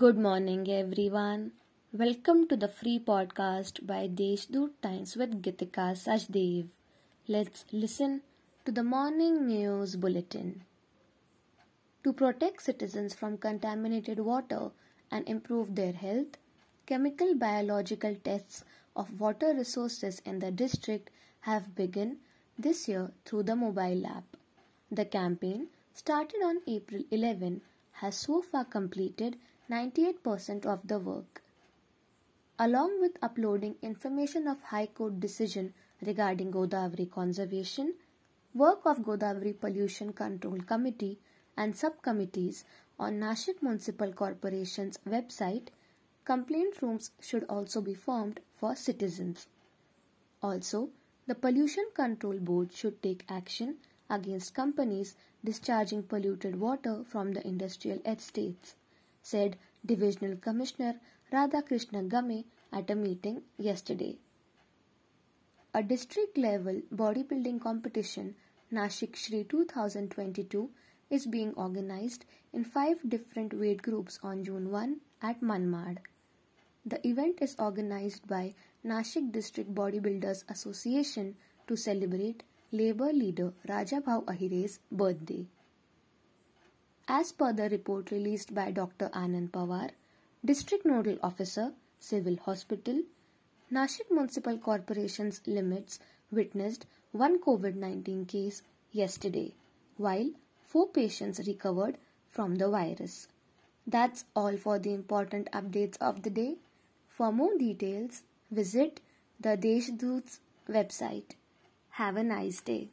Good morning, everyone. Welcome to the free podcast by Deshdoot Times with Gitika Sachdev. Let's listen to the morning news bulletin. To protect citizens from contaminated water and improve their health, chemical biological tests of water resources in the district have begun this year through the mobile app. The campaign, started on April 11, has so far completed 98% of the work. Along with uploading information of High Court decision regarding Godavari conservation, work of Godavari Pollution Control Committee and subcommittees on Nashik Municipal Corporation's website, complaint rooms should also be formed for citizens. Also, the Pollution Control Board should take action against companies discharging polluted water from the industrial estates, said Divisional Commissioner Radhakrishna Game at a meeting yesterday. A district level bodybuilding competition, Nashik Shri 2022, is being organized in five different weight groups on June 1 at Manmad. The event is organized by Nashik District Bodybuilders Association to celebrate labor leader Raja Bhau Ahire's birthday. As per the report released by Dr. Anand Pawar, District Nodal Officer, Civil Hospital, Nashik Municipal Corporation's limits witnessed one COVID 19 case yesterday, while four patients recovered from the virus. That's all for the important updates of the day. For more details, visit the Deshdoot's website. Have a nice day.